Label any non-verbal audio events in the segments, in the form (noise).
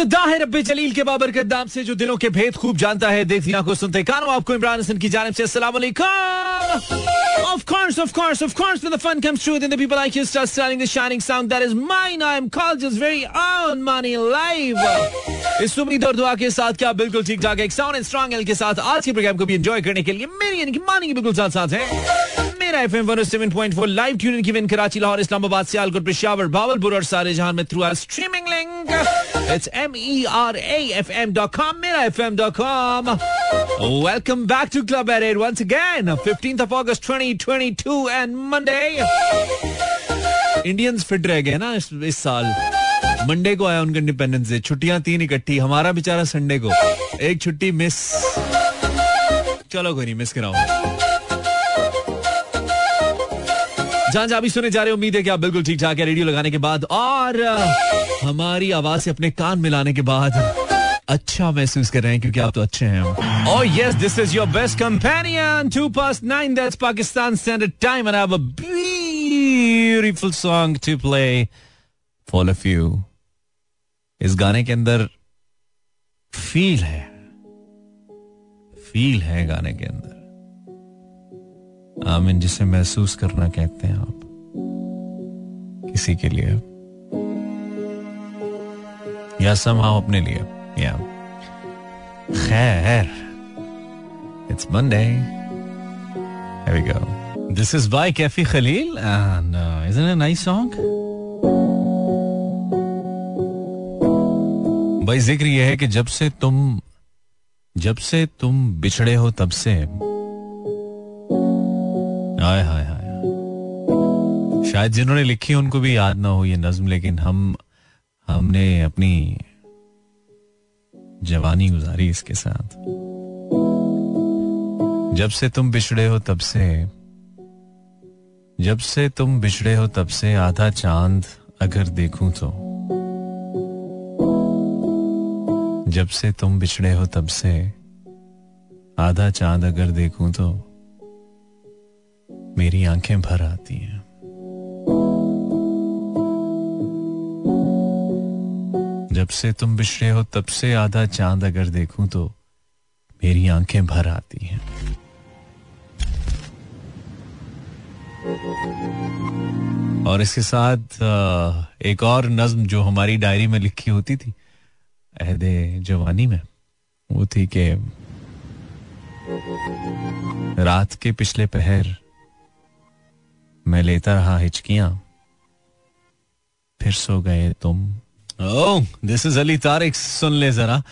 इब्तदा जलील के बाबर के दाम से जो दिलों के भेद खूब जानता है देखती आँखों सुनते कानों। आपको इमरान हसन की जानिब से अस्सलाम Of course, of course, of course, when the fun comes true, then the people like you start selling the shining sound that is mine. I am called just very own money live. इस उम्मीद और दुआ के साथ क्या बिल्कुल ठीक ठाक एक साउंड एंड स्ट्रॉन्ग एल के साथ आज के प्रोग्राम को भी एंजॉय करने के लिए मेरी यानी कि मानी बिल्कुल साथ साथ है। मेरा लाइव ट्यून की विन कराची लाहौर इस्लामाबाद सियालकोट पेशावर भावलपुर और सारे जहाँ में थ्रू आर स्ट्रीमिंग लिंक मेरा F M dot com welcome back to club eight once again fifteenth of August twenty twenty two Indians fit रह गए ना इस, इस साल। मंडे को आया उनका इंडिपेंडेंस डे छुट्टियाँ तीन इकट्ठी हमारा बेचारा संडे को। एक छुट्टी मिस चलो कोई नहीं मिस कराऊँगा जहाँ जहाँ भी सुने जा रहे उम्मीद है कि आप बिल्कुल ठीक ठाक है। रेडियो लगाने के बाद और हमारी आवाज़ से अपने कान मिलाने के बाद अच्छा महसूस कर रहे हैं, क्योंकि आप तो अच्छे हैं। और yes this is your best companion to pass nine that's Pakistan standard time and I song to play follow few इस गाने के अंदर फील है। फील है गाने के अंदर। आमिन जिसे महसूस करना कहते हैं आप। किसी के लिए। या समाओ अपने लिए। या। खैर it's Monday Here we go. This is by Kefi Khalil and uh, isn't it nice song? भाई ज़िक्र यह है कि जब से तुम जब से तुम बिछड़े हो तब से हाय हाय हाय शायद जिन्होंने लिखी उनको भी याद ना हो ये नज्म, लेकिन हम, हमने अपनी जवानी गुजारी इसके साथ। जब से तुम बिछड़े हो तब से, जब से तुम बिछड़े हो तब से आधा चाँद अगर देखूँ तो। जब से तुम बिछड़े हो तब से आधा चाँद अगर देखूँ तो। मेरी आँखें भर आती हैं। जब से तुम बिछड़े हो, तब से आधा चाँद अगर देखूँ तो मेरी आँखें भर आती हैं। और इसके साथ एक और नज्म जो हमारी डायरी में लिखी होती थी, अहदे जवानी में, वो थी कि रात के पिछले पहर मैं लेता रहा हिचकियाँ। फिर सो गए तुम। दिस इज़ अली तारिक सुन ले जरा।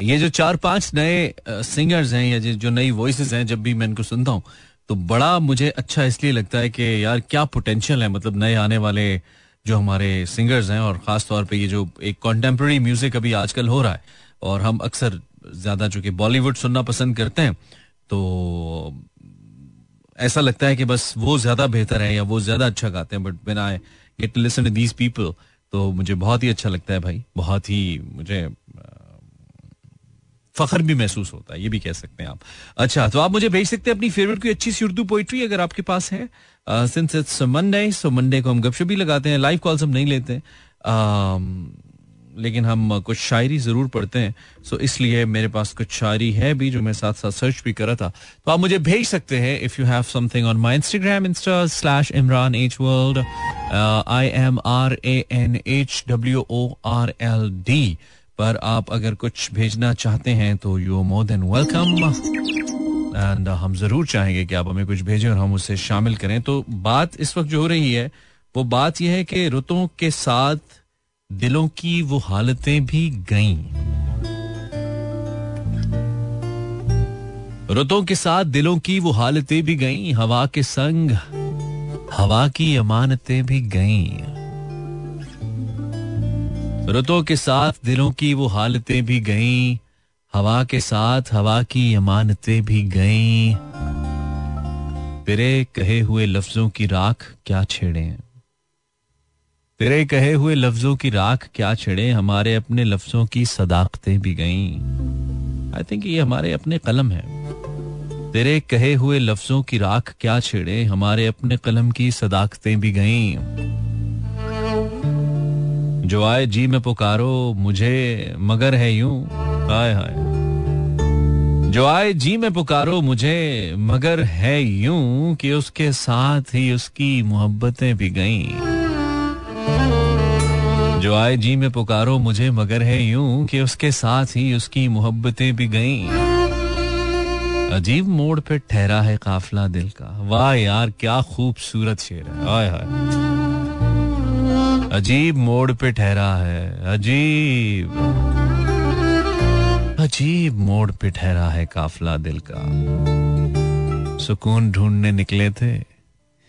ये जो चार पाँच नए सिंगर्स हैं, या जो नई वॉइसेस हैं, जब भी मैं इनको सुनता हूँ तो बड़ा मुझे अच्छा इसलिए लगता है कि यार क्या पोटेंशियल है मतलब नए आने वाले जो हमारे सिंगर्स हैं, और ख़ास तौर पे ये जो एक कॉन्टेम्प्रेरी म्यूज़िक अभी आजकल हो रहा है, और हम अक्सर ज़्यादा चूँकि बॉलीवुड सुनना पसंद करते हैं तो ऐसा लगता है कि बस वो ज़्यादा बेहतर है या वो ज़्यादा अच्छा गाते हैं but when I get to listen to these people तो मुझे बहुत ही अच्छा लगता है भाई। बहुत ही मुझे फखर भी महसूस होता है ये भी कह सकते हैं आप। अच्छा तो आप मुझे भेज सकते हैं अपनी फेवरेट कोई अच्छी सी उर्दू पोइट्री अगर आपके पास है। Since it's Monday so Monday को हम गपशप भी लगाते हैं लाइव कॉल्स हम नहीं लेते। uh, लेकिन हम कुछ शायरी ज़रूर पढ़ते हैं। सो इसलिए मेरे पास कुछ शायरी है भी जो मैं साथ साथ सर्च भी करा था। तो आप मुझे भेज सकते हैं if you have something on my Instagram insta slash Imran H world I M R A N H W O R L D पर आप अगर कुछ भेजना चाहते हैं तो you more than welcome and हम ज़रूर चाहेंगे कि आप हमें कुछ भेजें और हम उसे शामिल करें। तो बात इस वक्त जो हो रही है, वो बात यह है कि रुतों के साथ दिलों की वो हालतें भी गईं। रुतों के साथ दिलों की वो हालतें भी गईं, हवा के संग हवा की अमानतें भी गईं। रुतों के साथ दिलों की वो हालतें भी गईं, हवा के साथ हवा की अमानतें भी गईं। तेरे कहे हुए लफ्जों की राख क्या छेड़े? तेरे कहे हुए लफ्जों की राख क्या छेड़े? हमारे अपने लफ्जों की सदाकतें भी गईं। आई थिंक ये हमारे अपने कलम है। तेरे कहे हुए लफ्जों की राख क्या छेड़े? हमारे अपने कलम की सदाकतें भी गईं। जो आए जी में पुकारो, मुझे मगर है यूँ। हाय हाय। जो आए जी में पुकारो, मुझे मगर है यूँ कि उसके साथ ही उसकी मोहब्बतें भी गईं। जो आए जी में पुकारो, मुझे मगर है यूँ कि उसके साथ ही उसकी मोहब्बतें भी गईं। अजीब मोड़ पे ठहरा है काफला दिल का। वाह यार, क्या खूबसूरत शेर है। हाय हाय। अजीब मोड़ पे ठहरा है। अजीब। अजीब मोड़ पे ठहरा है काफला दिल का। सुकून ढूँढने निकले थे,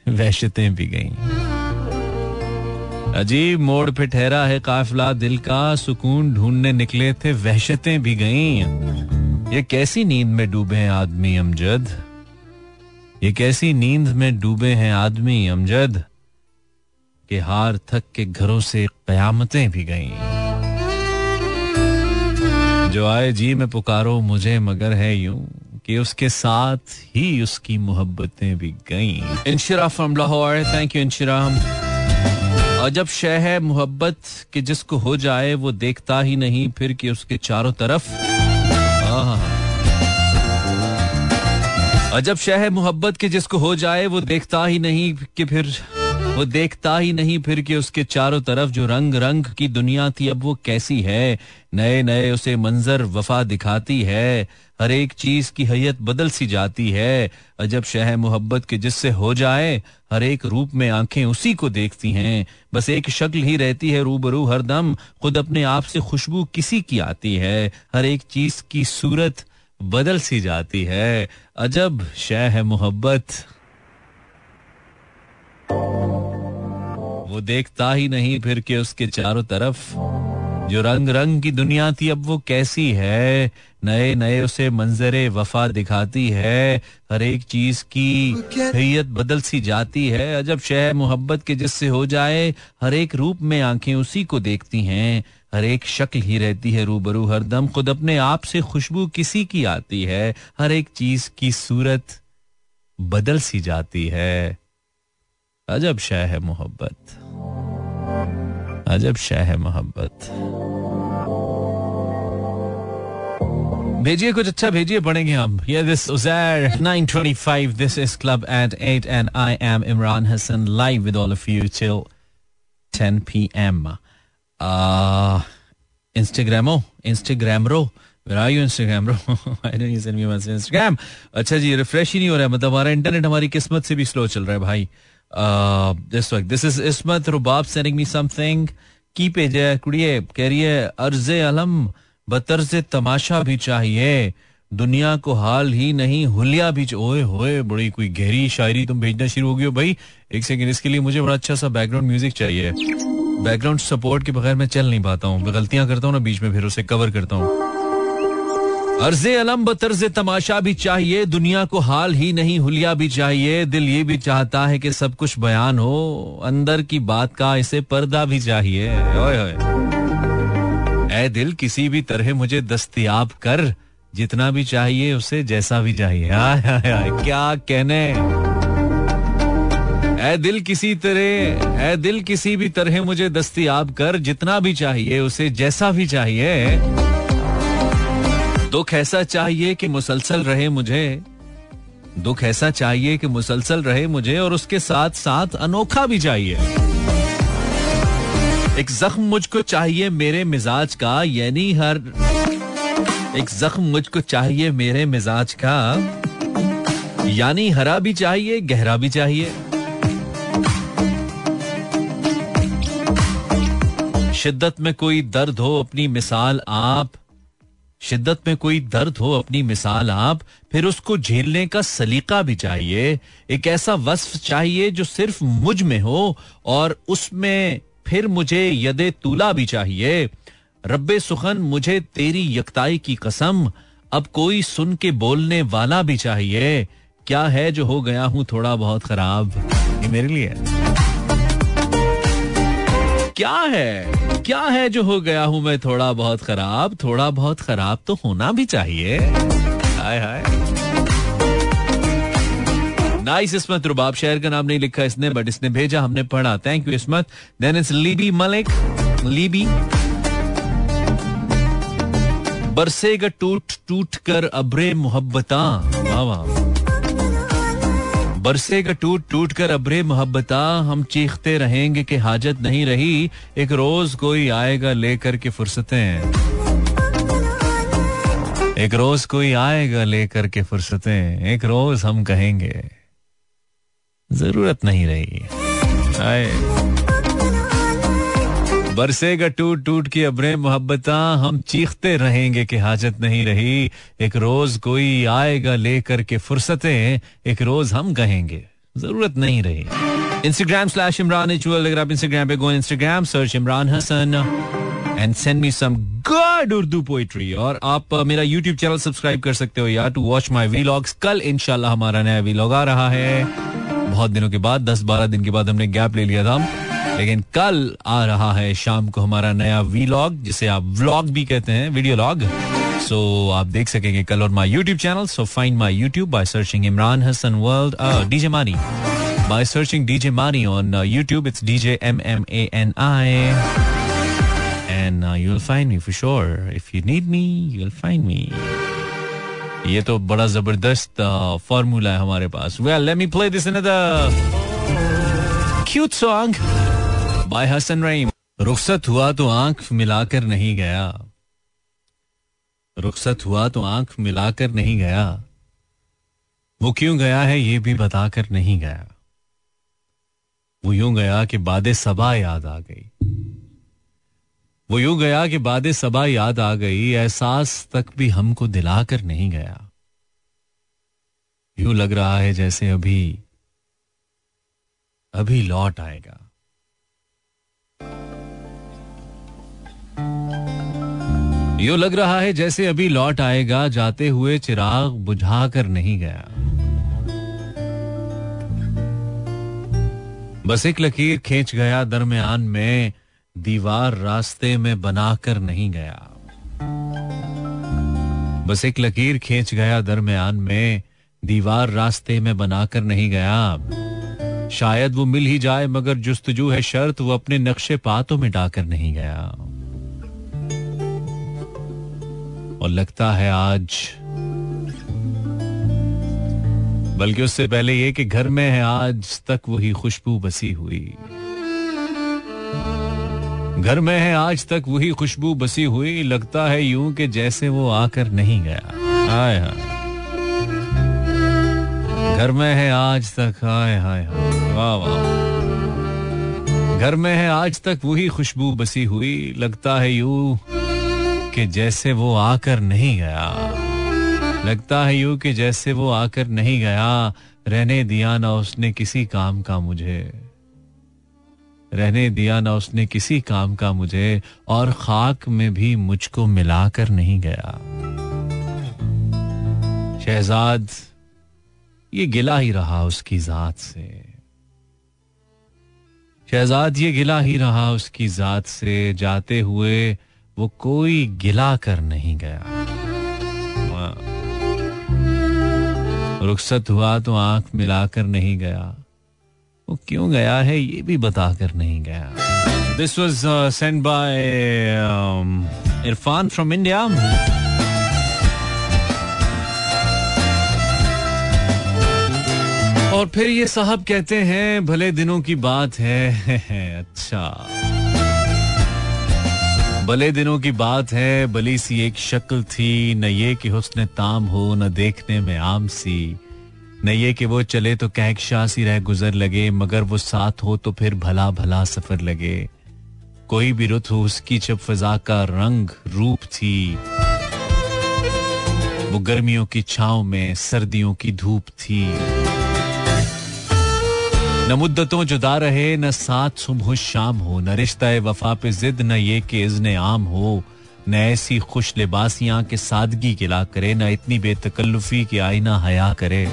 वहशतें भी गईं। अजीब मोड़ पे ठहरा है काफिला, दिल का सुकून ढूँढने निकले थे, वहशतें भी गईं। ये कैसी नींद में डूबे हैं आदमी अमजद? ये कैसी नींद में डूबे हैं आदमी अमजद? के हार थक के घरों से कयामतें भी गईं। जो आए जी में पुकारो मुझे, मगर है यूँ कि उसके साथ ही उसकी मोहब्बतें भी गईं। Inshira from Lahore, thank you Inshira और जब शह है मोहब्बत कि जिसको हो जाए वो देखता ही नहीं, फिर कि उसके चारों तरफ़। और जब शह है मोहब्बत के जिसको हो जाए वो देखता ही नहीं कि फिर वो देखता ही नहीं फिर कि उसके चारों तरफ़ जो रंग रंग की दुनिया थी, अब वो कैसी है? नए नए उसे मंजर वफा दिखाती है। हर एक चीज़ की हैत बदल सी जाती है। अजब शह मोहब्बत के जिससे हो जाए, हर एक रूप में आँखें उसी को देखती हैं। बस एक शक्ल ही रहती है रूबरू हर दम। खुद अपने आप से खुशबू किसी की आती है। हर एक चीज़ की सूरत बदल सी जाती है। अजब शह मोहब्बत। वो देखता ही नहीं फिर के उसके चारों तरफ़ जो रंग रंग की दुनिया थी, अब वो कैसी है? नए नए उसे मंजरे वफा दिखाती है। हर एक चीज़ की हैत बदल सी जाती है। अजब शह मोहब्बत के जिससे हो जाए, हर एक रूप में आँखें उसी को देखती हैं। हर एक शक्ल ही रहती है रूबरू, हर दम खुद अपने आप से खुशबू किसी की आती है। हर एक चीज़ की सूरत बदल सी जाती है। अजब शाह है मोहब्बत। अजब शाह है मोहब्बत। भेजिए कुछ अच्छा भेजिए, पढ़ेंगे हम। ये this Uzair 925 this is club at 8 and I M Imran Hasan live with all of you till 10 PM इंस्टाग्रामो इंस्टाग्रामरो Where are you Instagram bro? (laughs) Why don't you send me Instagram? अच्छा जी रिफ्रेश ही नहीं हो रहा है मतलब हमारा इंटरनेट हमारी किस्मत से भी स्लो चल रहा है भाई। दिस वक्त this is Ismat Rubab sending me something की पेज है कुड़िए कह रही है अर्ज़ अलम बतर्ज तमाशा भी चाहिए दुनिया को हाल ही नहीं हुलिया भी ओए होए बड़ी कोई गहरी शायरी तुम भेजना शुरू हो गई हो भाई एक सेकंड इसके लिए मुझे बड़ा अच्छा सा बैकग्राउंड म्यूज़िक चाहिए बैकग्राउंड सपोर्ट के बगैर मैं चल नहीं पाता हूँ गलतियाँ करता हूँ ना बीच में फिर उसे कवर करता हूँ अर्जे अलम बतर्ज तमाशा भी चाहिए दुनिया को हाल ही नहीं हुलिया भी चाहिए दिल ये भी चाहता है कि सब कुछ बयान हो अंदर की बात का इसे पर्दा भी चाहिए। ओए ओए ए दिल किसी भी तरह मुझे दस्तयाब कर जितना भी चाहिए उसे जैसा भी चाहिए। आय, आय, आय, क्या कहने? ए दिल किसी तरह ए दिल किसी भी तरह मुझे दस्तियाब कर जितना भी चाहिए उसे जैसा भी चाहिए। दुख ऐसा चाहिए कि मुसलसल रहे मुझे। दुख ऐसा चाहिए कि मुसलसल रहे मुझे और उसके साथ साथ अनोखा भी चाहिए। एक जख्म मुझको चाहिए मेरे मिजाज का, यानी हर एक जख्म मुझको चाहिए मेरे मिजाज का, यानी हरा भी चाहिए, गहरा भी चाहिए। शिद्दत में कोई दर्द हो, अपनी मिसाल आप शिद्दत में कोई दर्द हो, अपनी मिसाल आप, फिर उसको झेलने का सलीका भी चाहिए। एक ऐसा वस्फ चाहिए जो सिर्फ़ मुझमें हो और उसमें फिर मुझे यदे तूला भी चाहिए। रब्बे सुखन, मुझे तेरी यकताई की कसम, अब कोई सुन के बोलने वाला भी चाहिए। क्या है जो हो गया हूँ थोड़ा बहुत खराब? ये मेरे लिए क्या है? क्या है जो हो गया हूँ मैं थोड़ा बहुत खराब? थोड़ा बहुत खराब तो होना भी चाहिए। हाय हाय। नाइस इसमत, रुबाब शहर का नाम नहीं लिखा इसने बट इसने भेजा, हमने पढ़ा। Thank you Ismat. Then it's Libby Malik Libby बरसेगा टूट टूट कर अब्रे मोहब्बता। वाह वाह। बरसेगा टूट टूट कर अब्रे मोहब्बता, हम चीखते रहेंगे कि हाजत नहीं रही, एक रोज कोई आएगा लेकर के फुर्सतें। एक रोज कोई आएगा लेकर के फुर्सतें, एक रोज हम कहेंगे, ज़रूरत नहीं रही। आए। बरसेगा टूट टूट की अब्रे मोहब्बता, हम चीखते रहेंगे कि हाजत नहीं रही। एक रोज कोई आएगा लेकर के फुर्सतें, एक रोज हम कहेंगे, ज़रूरत नहीं रही। इंस्टाग्राम स्लैश इमरान अगर आप इंस्टाग्राम पे go Instagram search Imran Hasan and send me some good Urdu poetry और आप मेरा यूट्यूब चैनल सब्सक्राइब कर सकते हो यार टू वॉच माई वीलॉग्स कल इनशाला हमारा नया वीलॉग आ रहा है। बहुत दिनों के बाद, दस बारह दिन के बाद हमने गैप ले लिया था। लेकिन कल आ रहा है शाम को हमारा नया वीलॉग जिसे आप व्लॉग भी कहते हैं वीडियो लॉग सो आप देख सकेंगे कल और my YouTube channel so find my YouTube by searching Imran Hasan world DJ Mani by searching DJ Mani on uh, YouTube. It's DJ M M A N I. And uh, you'll find me for sure. If you need me, you'll find me. ये तो बड़ा ज़बरदस्त formula है हमारे पास well let me play this another cute song by Hasan Rahim. रुखसत हुआ तो आँख मिलाकर नहीं गया। रुखसत हुआ तो आँख मिलाकर नहीं गया। वो क्यों गया है ये भी बताकर नहीं गया। वो यूँ गया कि बाद सबा याद आ गई। वो यूँ गया कि बाद सबा याद आ गई, एहसास तक भी हमको दिलाकर नहीं गया। यूँ लग रहा है जैसे अभी अभी लौट आएगा। यो लग रहा है जैसे अभी लौट आएगा, जाते हुए चिराग बुझा कर नहीं गया। बस एक लकीर खींच गया, दरमियान में दीवार रास्ते में बनाकर नहीं गया। बस एक लकीर खींच गया, दरमियान में दीवार रास्ते में बनाकर नहीं गया। शायद वो मिल ही जाए, मगर जुस्तजू है शर्त, वो अपने नक्शे पातों में डाकर नहीं गया। और लगता है आज। बल्कि उससे पहले ये कि घर में है आज, तक वही खुशबू बसी हुई। घर में है आज, तक वही खुशबू बसी हुई। लगता है यूँ कि जैसे वो आकर नहीं गया। हाय हाय। घर में है आज, तक हाय हाय हाय। वाह वाह। घर में है आज, तक वही खुशबू बसी हुई। लगता है यूँ कि जैसे वो आकर नहीं गया। लगता है यूँ कि जैसे वो आकर नहीं गया, रहने दिया ना उसने किसी काम का मुझे। रहने दिया ना उसने किसी काम का मुझे और खाक में भी मुझको मिलाकर नहीं गया। शहजाद, ये गिला ही रहा उसकी जात से। शहजाद, ये गिला ही रहा उसकी जात से। जाते हुए वो कोई गिला कर नहीं गया। रुखसत हुआ तो आँख मिलाकर नहीं गया। वो क्यों गया है ये भी बताकर नहीं गया। This was send by Irfan from India और फिर ये साहब कहते हैं, भले दिनों की बात है। (laughs) अच्छा। भले दिनों की बात है बली सी एक शक्ल थी, न ये कि हुस्न ताम हो, न देखने में आम सी। न ये कि वो चले तो कहकशा सी रह गुजर लगे, मगर वो साथ हो तो फिर भला भला सफ़र लगे। कोई भी रुत हो उसकी जब फजा का रंग रूप थी। वो गर्मियों की छाव में, सर्दियों की धूप थी। न मुद्दतों जुदा रहे, न साथ सुबह शाम हो। न रिश्ता वफा पे जिद, न ये कि इज्न आम हो। न ऐसी खुश लिबासियाँ के सादगी गिला करे, न इतनी बेतकल्लुफी की आईना हया करे।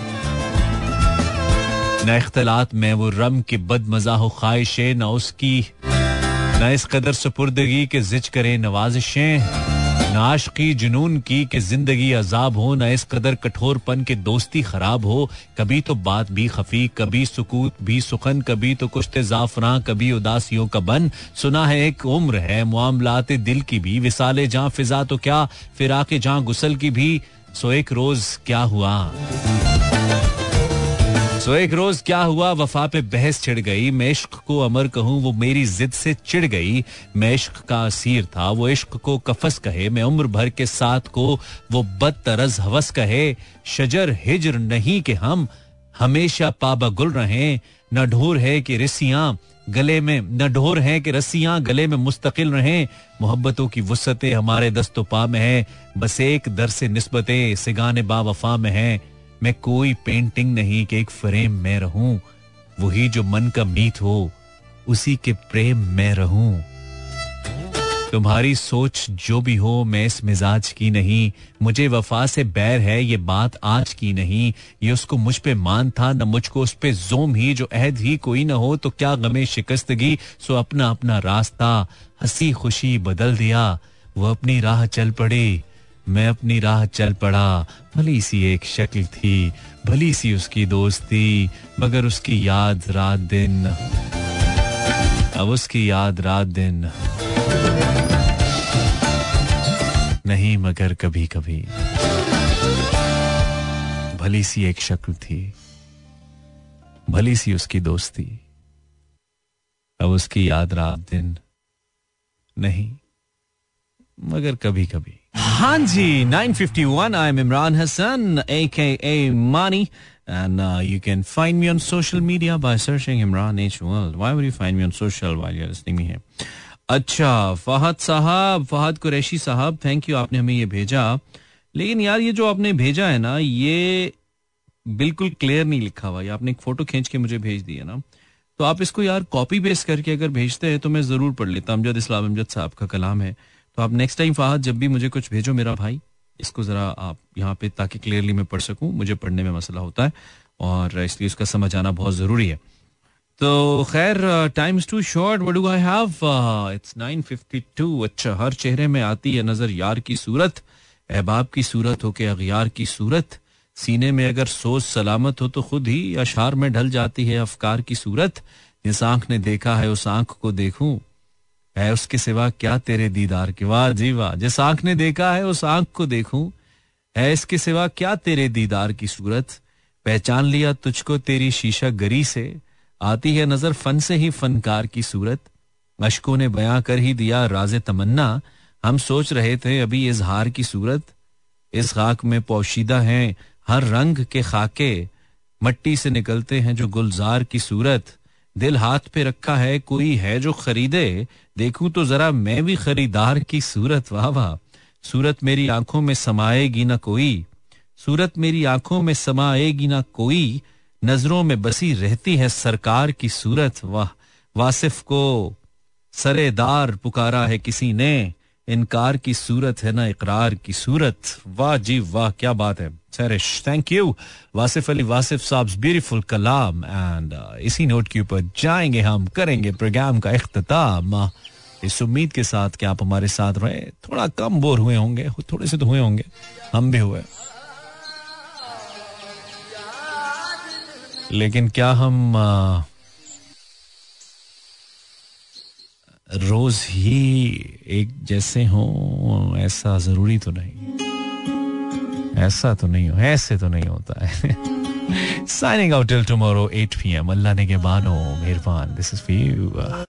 न इख्तलात में वो रम के बद मज़ा हो ख्वाहिशें, न उसकी, न इस कदर सुपुर्दगी के जिच करे नवाजिशें। नाश की जुनून की कि ज़िंदगी अजाब हो, ना इस कदर कठोर पन के दोस्ती खराब हो। कभी तो बात भी खफी, कभी सुकूत भी सुखन, कभी तो कुछ जाफरा, कभी उदासियों का बन। सुना है एक उम्र है, मामलात दिल की भी। विसाले जहाँ फिजा तो क्या, फिराके जहाँ गुसल की भी। सो एक रोज क्या हुआ? सो एक रोज क्या हुआ? वफा पे बहस छिड़ गई। मैं इश्क को अमर कहूँ, वो मेरी जिद से चिड़ गई। मैं इश्क का असीर था, वो इश्क को कफस कहे। मैं उम्र भर के साथ को वो बदतरज हवस कहे। शजर हिजर नहीं कि हम हमेशा पाबा गुल रहे। न ढोर है कि रस्सियाँ गले में, न ढोर है कि रस्सियाँ गले में मुस्तकिल रहे। मोहब्बतों की वसतें हमारे दस्तो पा में है। बस एक दर से निस्बतें, सिगाने बा वफा में है। मैं कोई पेंटिंग नहीं कि एक फ्रेम में रहूँ। वही जो मन का मीत हो, उसी के प्रेम में रहूँ। तुम्हारी सोच जो भी हो, मैं इस मिजाज की नहीं। मुझे वफा से बैर है, ये बात आज की नहीं। ये उसको मुझ पे मान था, न मुझको उस पे जोम ही। जो अहद ही कोई ना हो तो क्या गमे शिकस्तगी? सो अपना अपना रास्ता, हँसी खुशी बदल दिया। वो अपनी राह चल पड़ी। मैं अपनी राह चल पड़ा। भली सी एक शक्ल थी, भली सी उसकी दोस्ती, मगर उसकी याद रात दिन। अब उसकी याद रात दिन। नहीं, मगर कभी कभी भली सी एक शक्ल थी, भली सी उसकी दोस्ती। अब उसकी याद रात दिन। नहीं, मगर कभी कभी हाँ जी 951 I M Imran Hasan A Mani and uh, you can find me on social media by searching Imran H World. Why would you find me on social while you're listening me here? अच्छा फहद साहब फहद कुरैशी साहब thank you आपने हमें ये भेजा। लेकिन यार ये जो आपने भेजा है ना ये बिल्कुल क्लियर नहीं लिखा हुआ। ये आपने एक फ़ोटो खींच के मुझे भेज दी है ना। तो आप इसको यार कॉपी पेस्ट करके अगर भेजते हैं तो मैं ज़रूर पढ़ लेता। अमजद इस्लाम अमजद साहब का कलाम है। तो आप नेक्स्ट टाइम फाहद जब भी मुझे कुछ भेजो मेरा भाई, इसको ज़रा आप यहाँ पे ताकि क्लियरली मैं पढ़ सकूँ, मुझे पढ़ने में मसला होता है और इसलिए उसका समझ आना बहुत ज़रूरी है। तो खैर time to short what do I have it's 952 अच्छा हर चेहरे में आती है नज़र, यार की सूरत, अहबाब की सूरत हो के अगयार की सूरत, सीने में अगर सोच सलामत हो तो खुद ही अशार में ढल जाती है अफकार की सूरत, जिस आँख ने देखा है उस आँख को देखूँ। है उसके सिवा क्या तेरे दीदार के वाह, जी वाह। जिस आँख ने देखा है, उस आँख को देखूँ। है इसके सिवा क्या तेरे दीदार की सूरत? पहचान लिया तुझको तेरी शीशा गरी से। आती है नज़र फन से ही फनकार की सूरत। अशकों ने बयां कर ही दिया राज तमन्ना। हम सोच रहे थे अभी इजहार की सूरत। इस खाक में पोशीदा हैं, हर रंग के खाके। मट्टी से निकलते हैं जो गुलजार की सूरत। दिल हाथ पे रखा है कोई है जो खरीदे। देखूँ तो जरा मैं भी खरीदार की सूरत, वाह वाह। सूरत मेरी आँखों में समाएगी ना कोई। सूरत मेरी आँखों में समाएगी ना कोई। नज़रों में बसी रहती है सरकार की सूरत, वाह। वासिफ को सरेदार पुकारा है किसी ने। इनकार की सूरत है ना इकरार की सूरत। वाह जी वाह क्या बात है। सरिश थैंक यू वासिफ अली वासिफ साहब ब्यूटीफुल कलाम। एंड इसी नोट के ऊपर जाएँगे हम करेंगे प्रोग्राम का अख्ताम इस उम्मीद के साथ कि आप हमारे साथ रहे। थोड़ा कम बोर हुए होंगे थोड़े से तो हुए होंगे। हम भी हुए। लेकिन क्या हम आ, रोज ही एक जैसे हों, ऐसा ज़रूरी तो नहीं। ऐसा तो नहीं हो, ऐसे तो नहीं होता है। Signing out till tomorrow 8 PM Allah ने के बानो, मेहरबान। This is for you